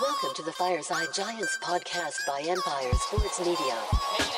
Welcome to the Fireside Giants podcast by Empire Sports Media.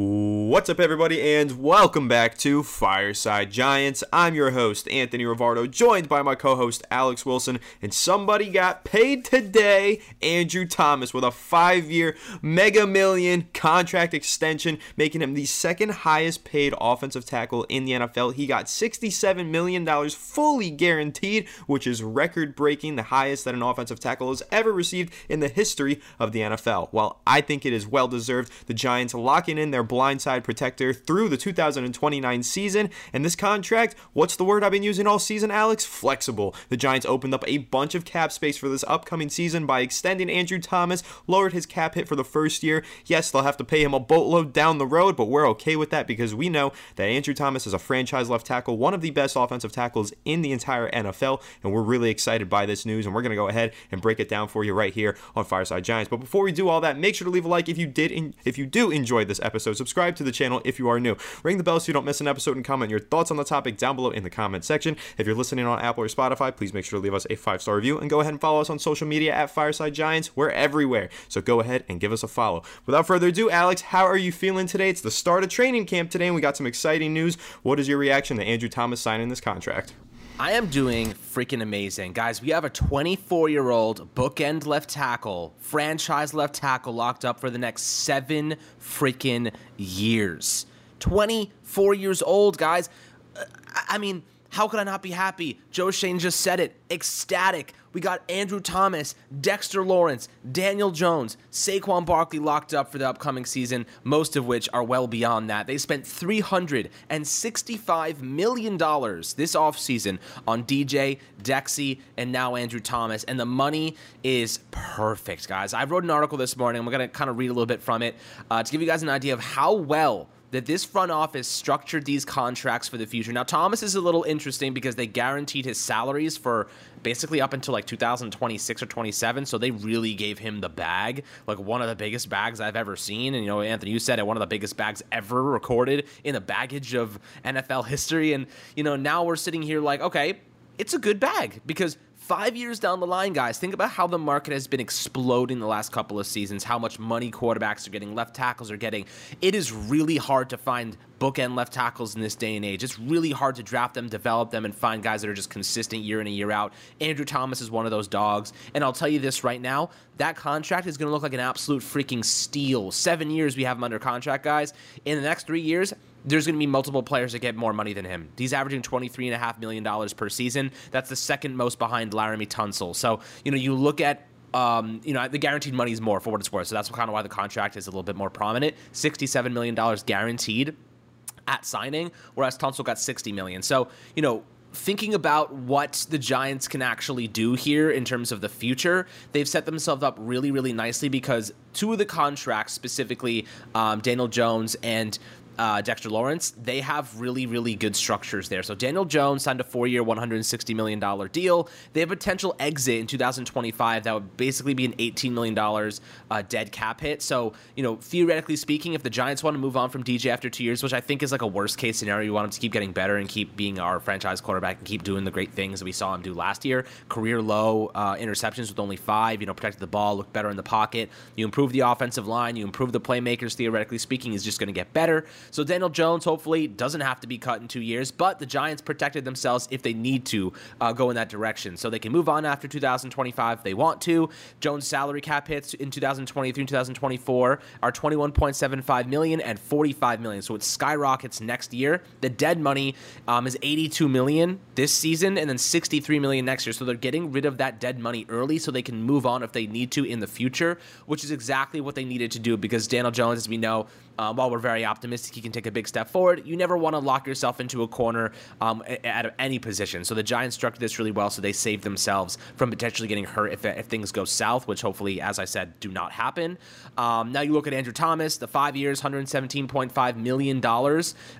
What's up, everybody, and welcome back to Fireside Giants. I'm your host, Anthony Rivardo, joined by my co host, Alex Wilson. And somebody got paid today, Andrew Thomas, with a five year, mega million contract extension, making him the second highest paid offensive tackle in the NFL. He got $67 million fully guaranteed, which is record breaking, the highest that an offensive tackle has ever received in the history of the NFL. While I think it is well deserved, the Giants locking in their blindside protector through the 2029 season. And this contract, what's the word I've been using all season, Alex? Flexible. The Giants opened up a bunch of cap space for this upcoming season by extending Andrew Thomas, lowered his cap hit for the first year. Yes, they'll have to pay him a boatload down the road, but we're okay with that because we know that Andrew Thomas is a franchise left tackle, one of the best offensive tackles in the entire NFL, and we're really excited by this news, and we're going to go ahead and break it down for you right here on Fireside Giants. But before we do all that, make sure to leave a like if you did, if you do enjoy this episode. Subscribe to the channel if you are new. Ring the bell so you don't miss an episode and comment your thoughts on the topic down below in the comment section. If you're listening on Apple or Spotify, please make sure to leave us a five star review and go ahead and follow us on social media at Fireside Giants. We're everywhere, so go ahead and give us a follow. Without further ado, Alex, how are you feeling today? It's the start of training camp today, and we got some exciting news. What is your reaction to Andrew Thomas signing this contract? I am doing freaking amazing. Guys, we have a 24 year old bookend left tackle, franchise left tackle locked up for the next seven freaking years. 24 years old, guys. Uh, I I mean, how could I not be happy? Joe Schoen just said it. Ecstatic. We got Andrew Thomas, Dexter Lawrence, Daniel Jones, Saquon Barkley locked up for the upcoming season, most of which are well beyond that. They spent $365 million this offseason on DJ, Dexy, and now Andrew Thomas. And the money is perfect, guys. I wrote an article this morning. I'm going to kind of read a little bit from it uh, to give you guys an idea of how well that this front office structured these contracts for the future. Now, Thomas is a little interesting because they guaranteed his salaries for basically up until like 2026 or 27. So they really gave him the bag, like one of the biggest bags I've ever seen. And, you know, Anthony, you said it, one of the biggest bags ever recorded in the baggage of NFL history. And, you know, now we're sitting here like, okay, it's a good bag because five years down the line, guys, think about how the market has been exploding the last couple of seasons, how much money quarterbacks are getting, left tackles are getting. It is really hard to find bookend left tackles in this day and age. It's really hard to draft them, develop them, and find guys that are just consistent year in and year out. Andrew Thomas is one of those dogs. And I'll tell you this right now that contract is going to look like an absolute freaking steal. Seven years we have him under contract, guys. In the next three years, there's going to be multiple players that get more money than him. He's averaging $23.5 million per season. That's the second most behind Laremy Tunsil. So, you know, you look at um, you know, the guaranteed money is more for what it's worth. So that's kind of why the contract is a little bit more prominent. $67 million guaranteed at signing, whereas Tunsil got 60 million. So, you know, thinking about what the Giants can actually do here in terms of the future, they've set themselves up really, really nicely because two of the contracts, specifically um, Daniel Jones and uh, Dexter Lawrence, they have really, really good structures there. So Daniel Jones signed a four-year, $160 million deal. They have potential exit in 2025 that would basically be an $18 million uh, dead cap hit. So, you know, theoretically speaking, if the Giants want to move on from DJ after two years, which I think is like a worst-case scenario, you want him to keep getting better and keep being our franchise quarterback and keep doing the great things that we saw him do last year. Career low uh, interceptions with only five, you know, protected the ball, looked better in the pocket. You improve the offensive line, you improve the playmakers, theoretically speaking, is just going to get better. So Daniel Jones hopefully doesn't have to be cut in two years, but the Giants protected themselves if they need to uh, go in that direction. So they can move on after 2025 if they want to. Jones' salary cap hits in 2023 and 2024 are 21.75 million and 45 million. So it skyrockets next year. The dead money um, is 82 million this season and then 63 million next year. So they're getting rid of that dead money early so they can move on if they need to in the future, which is exactly what they needed to do because Daniel Jones, as we know, um, while we're very optimistic he can take a big step forward. You never want to lock yourself into a corner um, at any position. So the Giants structured this really well, so they saved themselves from potentially getting hurt if, if things go south, which hopefully, as I said, do not happen. Um, now you look at Andrew Thomas, the five years, $117.5 million.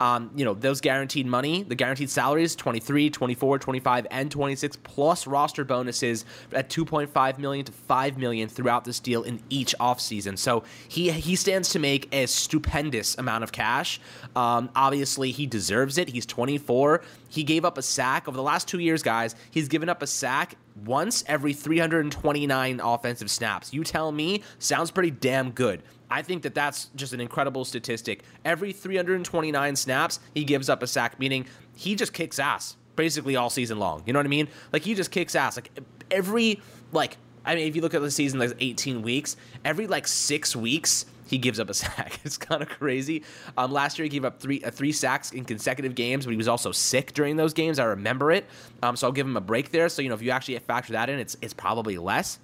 Um, you know, those guaranteed money, the guaranteed salaries, 23, 24, 25, and 26, plus roster bonuses at 2.5 million to 5 million throughout this deal in each offseason. So he he stands to make a stupendous amount of cash. Um, obviously, he deserves it. He's 24. He gave up a sack over the last two years, guys. He's given up a sack once every 329 offensive snaps. You tell me, sounds pretty damn good. I think that that's just an incredible statistic. Every 329 snaps, he gives up a sack, meaning he just kicks ass basically all season long. You know what I mean? Like he just kicks ass. Like every like I mean, if you look at the season, like 18 weeks, every like six weeks, he gives up a sack. It's kind of crazy. Um, last year he gave up three uh, three sacks in consecutive games, but he was also sick during those games. I remember it. Um, so I'll give him a break there. So you know, if you actually factor that in, it's it's probably less.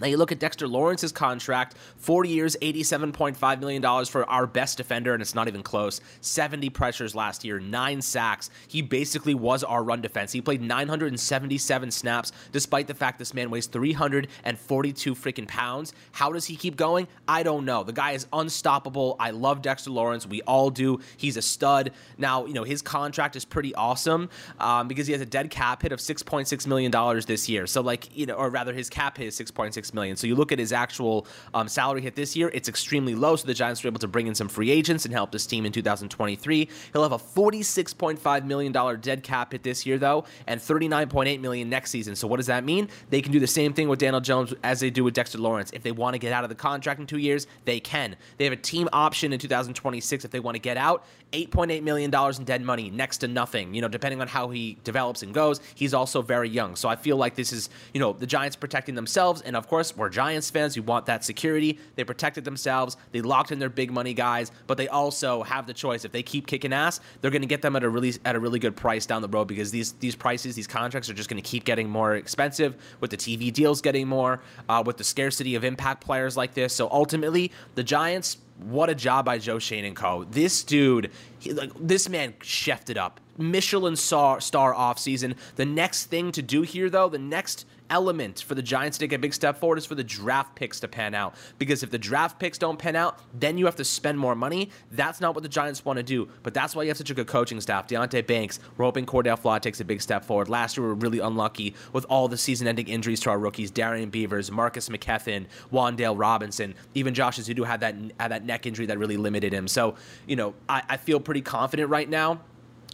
Now you look at Dexter Lawrence's contract, 40 years, $87.5 million for our best defender, and it's not even close. 70 pressures last year, nine sacks. He basically was our run defense. He played 977 snaps, despite the fact this man weighs 342 freaking pounds. How does he keep going? I don't know. The guy is unstoppable. I love Dexter Lawrence. We all do. He's a stud. Now, you know, his contract is pretty awesome um, because he has a dead cap hit of $6.6 million this year. So, like, you know, or rather, his cap hit is 6.6 million. So you look at his actual um, salary hit this year, it's extremely low. So the Giants were able to bring in some free agents and help this team in 2023. He'll have a 46.5 million dollar dead cap hit this year though, and 39.8 million next season. So what does that mean? They can do the same thing with Daniel Jones as they do with Dexter Lawrence. If they want to get out of the contract in two years, they can. They have a team option in 2026 if they want to get out. 8.8 million dollars in dead money, next to nothing. You know, depending on how he develops and goes, he's also very young. So I feel like this is, you know, the Giants protecting themselves, and of course we're Giants fans. We want that security. They protected themselves. They locked in their big money guys, but they also have the choice. If they keep kicking ass, they're going to get them at a really at a really good price down the road because these these prices, these contracts are just going to keep getting more expensive with the TV deals getting more, uh, with the scarcity of impact players like this. So ultimately, the Giants what a job by Joe Schoen and Co. This dude, he, like this man, chefed it up. Michelin star star off season. The next thing to do here, though, the next element for the Giants to take a big step forward is for the draft picks to pan out. Because if the draft picks don't pan out, then you have to spend more money. That's not what the Giants want to do. But that's why you have such a good coaching staff. Deonte Banks, we're hoping Cor'Dale Flott takes a big step forward. Last year, we were really unlucky with all the season ending injuries to our rookies Darrian Beavers, Marcus McKethan, Wan'Dale Robinson, even Josh Ezeudu had that, had that neck injury that really limited him. So, you know, I, I feel pretty confident right now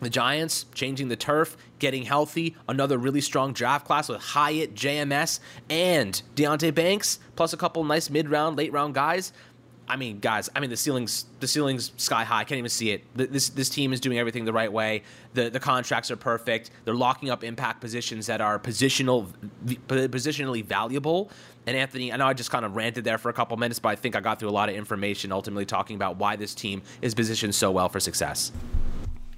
the Giants changing the turf, getting healthy, another really strong draft class with Hyatt, JMS, and Deonte Banks, plus a couple nice mid-round, late-round guys. I mean, guys, I mean the ceiling's the ceiling's sky high. I can't even see it. This this team is doing everything the right way. The the contracts are perfect. They're locking up impact positions that are positional positionally valuable. And Anthony, I know I just kind of ranted there for a couple minutes, but I think I got through a lot of information ultimately talking about why this team is positioned so well for success.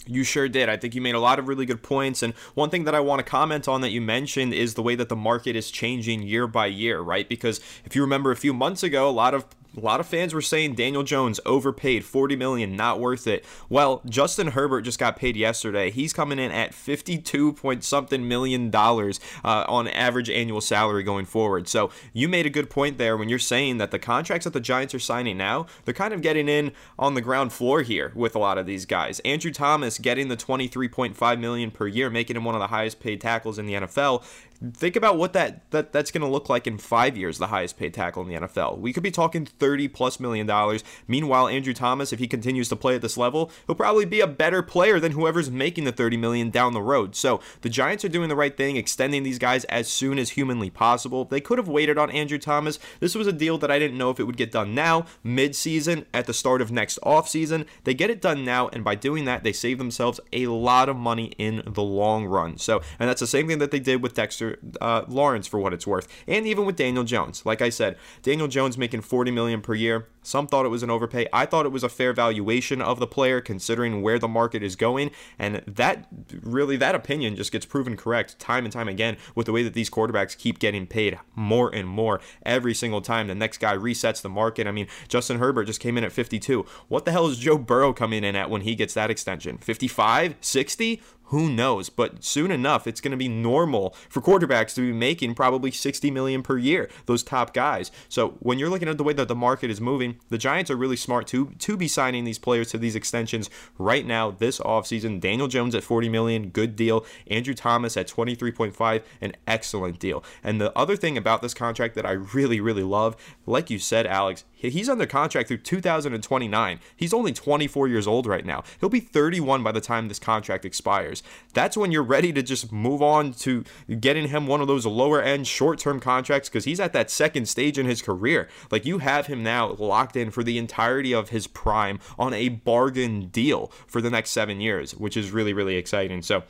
You sure did. I think you made a lot of really good points. And one thing that I want to comment on that you mentioned is the way that the market is changing year by year, right? Because if you remember a few months ago, a lot of a lot of fans were saying Daniel Jones overpaid, 40 million, not worth it. Well, Justin Herbert just got paid yesterday. He's coming in at 52 point something million dollars uh, on average annual salary going forward. So you made a good point there when you're saying that the contracts that the Giants are signing now, they're kind of getting in on the ground floor here with a lot of these guys. Andrew Thomas getting the 23.5 million per year, making him one of the highest paid tackles in the NFL think about what that, that that's going to look like in five years the highest paid tackle in the nfl we could be talking 30 plus million dollars. Meanwhile andrew thomas if he continues to play at this level he'll probably be a better player than whoever's making the 30 million down the road. So the giants are doing the right thing extending these guys as soon as humanly possible. They could have waited on andrew thomas. This was a deal that i didn't know if it would get done now mid-season at the start of next offseason. They get it done now and by doing that they save themselves a lot of money in the long run. So and that's the same thing that they did with dexter Uh, Lawrence for what it's worth, and even with Daniel Jones. Like I said, Daniel Jones making 40 million per year. Some thought it was an overpay. I thought it was a fair valuation of the player considering where the market is going, and that really that opinion just gets proven correct time and time again with the way that these quarterbacks keep getting paid more and more every single time the next guy resets the market. I mean, Justin Herbert just came in at 52. What the hell is Joe Burrow coming in at when he gets that extension? 55, 60? Who knows? But soon enough it's going to be normal for quarterbacks to be making probably 60 million per year those top guys. So when you're looking at the way that the market is moving the giants are really smart to to be signing these players to these extensions right now this offseason. Daniel jones at 40 million good deal. Andrew thomas at 23.5 an excellent deal. And the other thing about this contract that i really really love like you said alex He's under contract through 2029. He's only 24 years old right now. He'll be 31 by the time this contract expires. That's when you're ready to just move on to getting him one of those lower end short term contracts because he's at that second stage in his career. Like you have him now locked in for the entirety of his prime on a bargain deal for the next seven years, which is really, really exciting. So,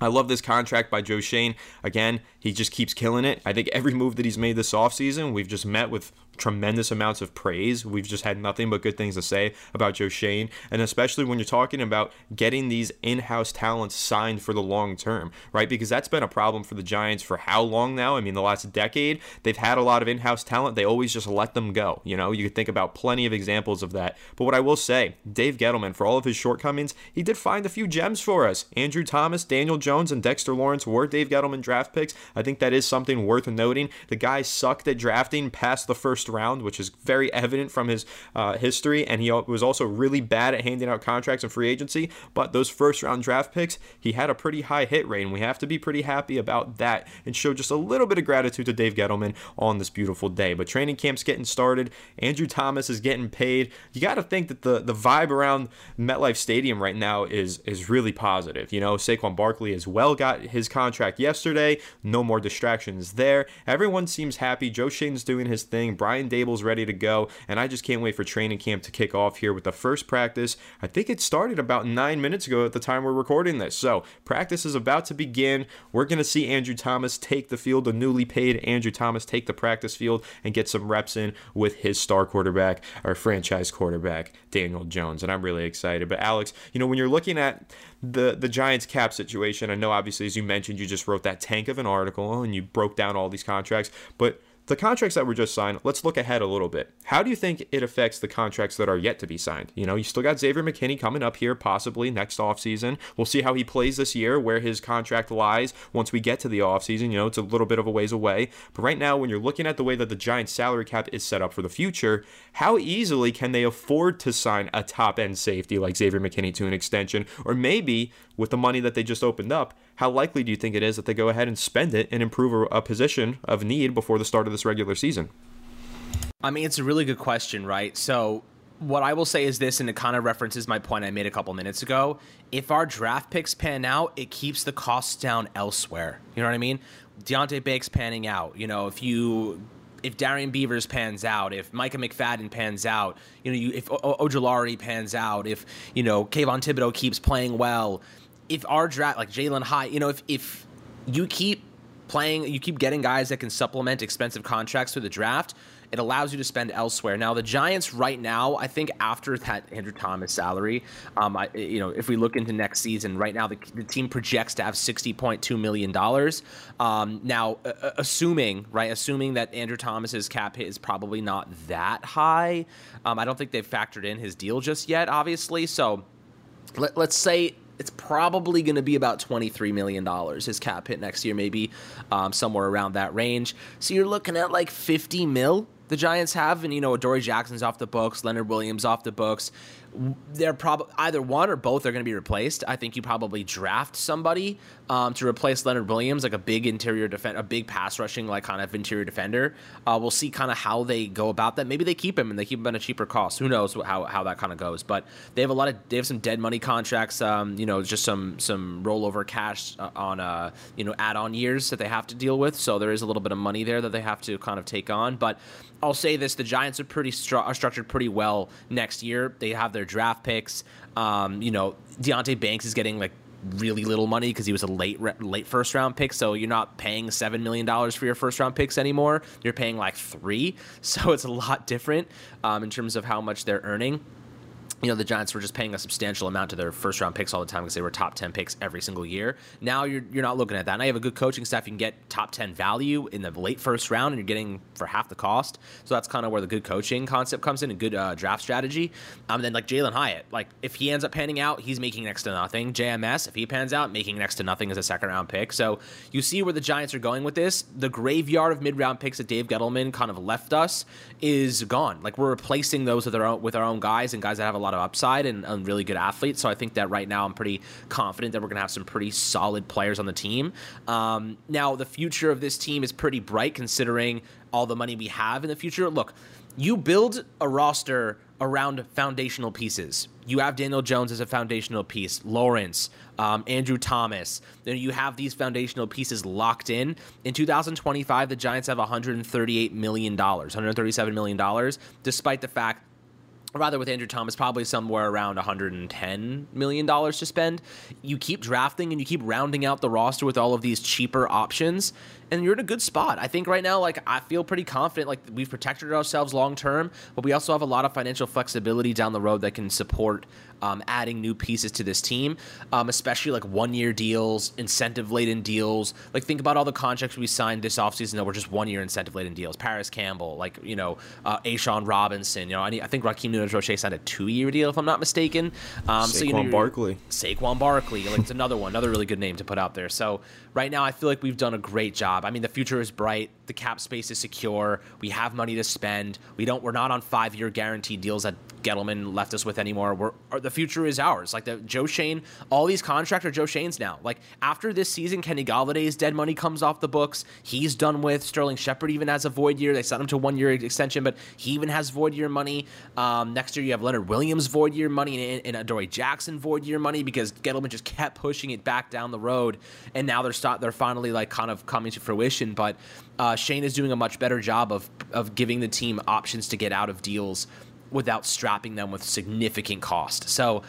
I love this contract by Joe Schoen. Again, he just keeps killing it. I think every move that he's made this offseason, we've just met with tremendous amounts of praise. We've just had nothing but good things to say about Joe Schoen, and especially when you're talking about getting these in-house talents signed for the long term, right? Because that's been a problem for the Giants for how long now? I mean, the last decade, they've had a lot of in-house talent. They always just let them go. You know, you could think about plenty of examples of that. But what I will say, Dave Gettleman, for all of his shortcomings, he did find a few gems for us. Andrew Thomas, Daniel Jones, and Dexter Lawrence were Dave Gettleman draft picks. I think that is something worth noting. The guy sucked at drafting past the first round, which is very evident from his uh, history. And he was also really bad at handing out contracts and free agency. But those first round draft picks, he had a pretty high hit rate. And we have to be pretty happy about that and show just a little bit of gratitude to Dave Gettleman on this beautiful day. But training camp's getting started. Andrew Thomas is getting paid. You got to think that the, the vibe around MetLife Stadium right now is, is really positive. You know, Saquon Barkley as well got his contract yesterday. No more distractions there. Everyone seems happy. Joe Schoen's doing his thing. Brian Daboll's ready to go, and I just can't wait for training camp to kick off here with the first practice. I think it started about nine minutes ago at the time we're recording this. So practice is about to begin. We're going to see Andrew Thomas take the field, the newly paid Andrew Thomas take the practice field and get some reps in with his star quarterback, our franchise quarterback, Daniel Jones. And I'm really excited. But Alex, you know, when you're looking at the the Giants cap situation, I know obviously as you mentioned, you just wrote that tank of an article and you broke down all these contracts, but the contracts that were just signed, let's look ahead a little bit. How do you think it affects the contracts that are yet to be signed? You know, you still got Xavier McKinney coming up here possibly next offseason. We'll see how he plays this year, where his contract lies once we get to the offseason. You know, it's a little bit of a ways away. But right now, when you're looking at the way that the Giants salary cap is set up for the future, how easily can they afford to sign a top end safety like Xavier McKinney to an extension? Or maybe with the money that they just opened up, how likely do you think it is that they go ahead and spend it and improve a, a position of need before the start of this regular season? I mean, it's a really good question, right? So, what I will say is this, and it kind of references my point I made a couple minutes ago. If our draft picks pan out, it keeps the costs down elsewhere. You know what I mean? Deonte Banks panning out. You know, if you if Darrian Beavers pans out, if Micah McFadden pans out, you know, you, if o- Ojulari pans out, if you know Kayvon Thibodeaux keeps playing well, if our draft like Jalin Hyatt, you know, if if you keep playing, you keep getting guys that can supplement expensive contracts through the draft. It allows you to spend elsewhere. Now, the Giants right now, I think after that Andrew Thomas salary, um, I, you know, if we look into next season, right now the, the team projects to have sixty point two million dollars. Um, now, uh, assuming right, assuming that Andrew Thomas's cap hit is probably not that high, um, I don't think they've factored in his deal just yet. Obviously, so let, let's say it's probably going to be about $23 million his cap hit next year maybe um, somewhere around that range. So you're looking at like 50 mil the giants have and you know dory jackson's off the books leonard williams off the books they're probably either one or both are going to be replaced. I think you probably draft somebody um, to replace Leonard Williams, like a big interior defender, a big pass rushing, like kind of interior defender. Uh, we'll see kind of how they go about that. Maybe they keep him and they keep him at a cheaper cost. Who knows how, how that kind of goes? But they have a lot of they have some dead money contracts. Um, you know, just some some rollover cash uh, on uh, you know add on years that they have to deal with. So there is a little bit of money there that they have to kind of take on. But I'll say this: the Giants are pretty stru- are structured pretty well next year. They have their draft picks. Um, you know, Deonte Banks is getting like really little money because he was a late late first round pick. So you're not paying seven million dollars for your first round picks anymore. You're paying like three. So it's a lot different um, in terms of how much they're earning you know the Giants were just paying a substantial amount to their first round picks all the time because they were top 10 picks every single year. Now you're you're not looking at that. Now you have a good coaching staff. You can get top 10 value in the late first round, and you're getting for half the cost. So that's kind of where the good coaching concept comes in, a good uh, draft strategy. Um, then like Jalin Hyatt, like if he ends up panning out, he's making next to nothing. JMS, if he pans out, making next to nothing as a second round pick. So you see where the Giants are going with this. The graveyard of mid round picks that Dave Gettleman kind of left us is gone. Like we're replacing those with our own, with our own guys and guys that have a lot of upside and, a really good athlete. So I think that right now I'm pretty confident that we're going to have some pretty solid players on the team. Um, now the future of this team is pretty bright considering all the money we have in the future. Look, you build a roster around foundational pieces. You have Daniel Jones as a foundational piece, Lawrence, um, Andrew Thomas. Then you have these foundational pieces locked in. In 2025, the Giants have 138 million dollars, 137 million dollars, despite the fact rather with Andrew Thomas, probably somewhere around 110 million dollars to spend. You keep drafting and you keep rounding out the roster with all of these cheaper options, and you're in a good spot. I think right now, like I feel pretty confident. Like we've protected ourselves long term, but we also have a lot of financial flexibility down the road that can support um, adding new pieces to this team, um, especially like one year deals, incentive laden deals. Like think about all the contracts we signed this offseason that were just one year incentive laden deals. Parris Campbell, like you know, uh, A'Shawn Robinson. You know, I, I think Rakeem Nunez-Roche signed a two year deal if I'm not mistaken. Um, Saquon so you know, Barkley. Saquon Barkley, like it's another one, another really good name to put out there. So right now, I feel like we've done a great job. I mean, the future is bright. The cap space is secure. We have money to spend. We don't. We're not on five year guaranteed deals that Gettleman left us with anymore. We're the future is ours. Like the Joe Schoen, all these contracts are Joe Schoen's now. Like after this season, Kenny Golladay's dead money comes off the books. He's done with Sterling Shepard. Even has a void year. They signed him to one year extension, but he even has void year money. Um, next year you have Leonard Williams void year money and, and Adoree Jackson void year money because Gettleman just kept pushing it back down the road, and now they're start they're finally like kind of coming to fruition. But uh, Schoen is doing a much better job of of giving the team options to get out of deals without strapping them with significant cost. So,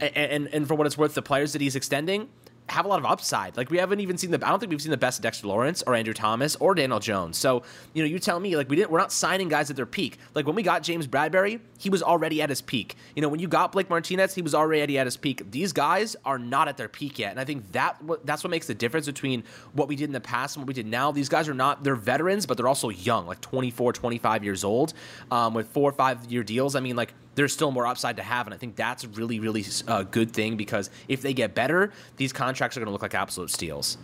and and for what it's worth, the players that he's extending have a lot of upside. Like we haven't even seen the I don't think we've seen the best Dexter Lawrence or Andrew Thomas or Daniel Jones. So, you know, you tell me like we didn't we're not signing guys at their peak. Like when we got James Bradberry, he was already at his peak. You know, when you got Blake Martinez, he was already at his peak. These guys are not at their peak yet. And I think that that's what makes the difference between what we did in the past and what we did now. These guys are not they're veterans, but they're also young, like 24, 25 years old, um, with 4 or 5 year deals. I mean, like there's still more upside to have. And I think that's a really, really uh, good thing because if they get better, these contracts are going to look like absolute steals.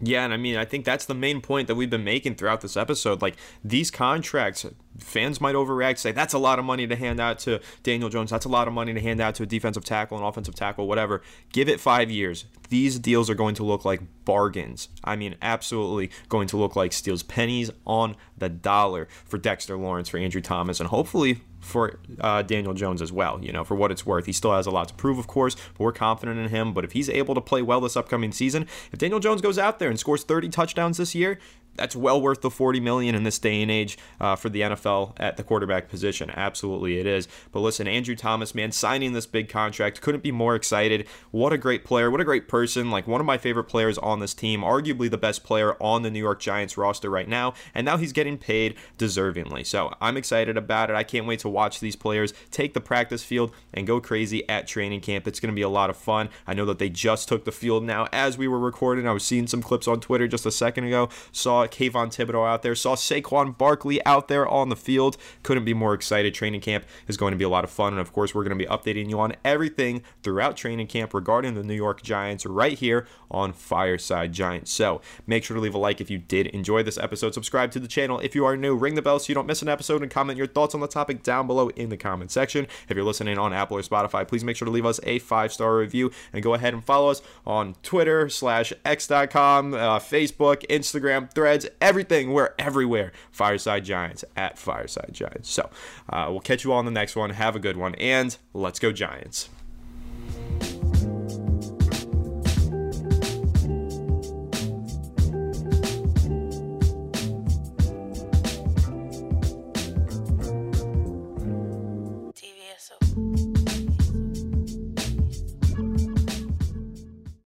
Yeah, and I mean, I think that's the main point that we've been making throughout this episode. Like, these contracts, fans might overreact, say, that's a lot of money to hand out to Daniel Jones. That's a lot of money to hand out to a defensive tackle, an offensive tackle, whatever. Give it five years. These deals are going to look like bargains. I mean, absolutely going to look like steals, pennies on the dollar for Dexter Lawrence, for Andrew Thomas, and hopefully for uh, Daniel Jones as well. You know, for what it's worth, he still has a lot to prove, of course, but we're confident in him. But if he's able to play well this upcoming season, if Daniel Jones goes out there and scores 30 touchdowns this year, that's well worth the 40 million in this day and age uh, for the NFL at the quarterback position. Absolutely, it is. But listen, Andrew Thomas, man, signing this big contract, couldn't be more excited. What a great player! What a great person! Like one of my favorite players on this team, arguably the best player on the New York Giants roster right now, and now he's getting paid deservingly. So I'm excited about it. I can't wait to watch these players take the practice field and go crazy at training camp. It's going to be a lot of fun. I know that they just took the field now as we were recording. I was seeing some clips on Twitter just a second ago. Saw Kayvon Thibodeaux out there. Saw Saquon Barkley out there on the field. Couldn't be more excited. Training camp is going to be a lot of fun. And of course, we're going to be updating you on everything throughout training camp regarding the New York Giants right here on Fireside Giants. So make sure to leave a like if you did enjoy this episode. Subscribe to the channel if you are new. Ring the bell so you don't miss an episode and comment your thoughts on the topic down below in the comment section. If you're listening on Apple or Spotify, please make sure to leave us a five star review and go ahead and follow us on Twitter slash x.com, uh, Facebook, Instagram, threads, everything. We're everywhere. Fireside Giants at Fireside Giants. So uh, we'll catch you all in the next one. Have a good one, and let's go, Giants.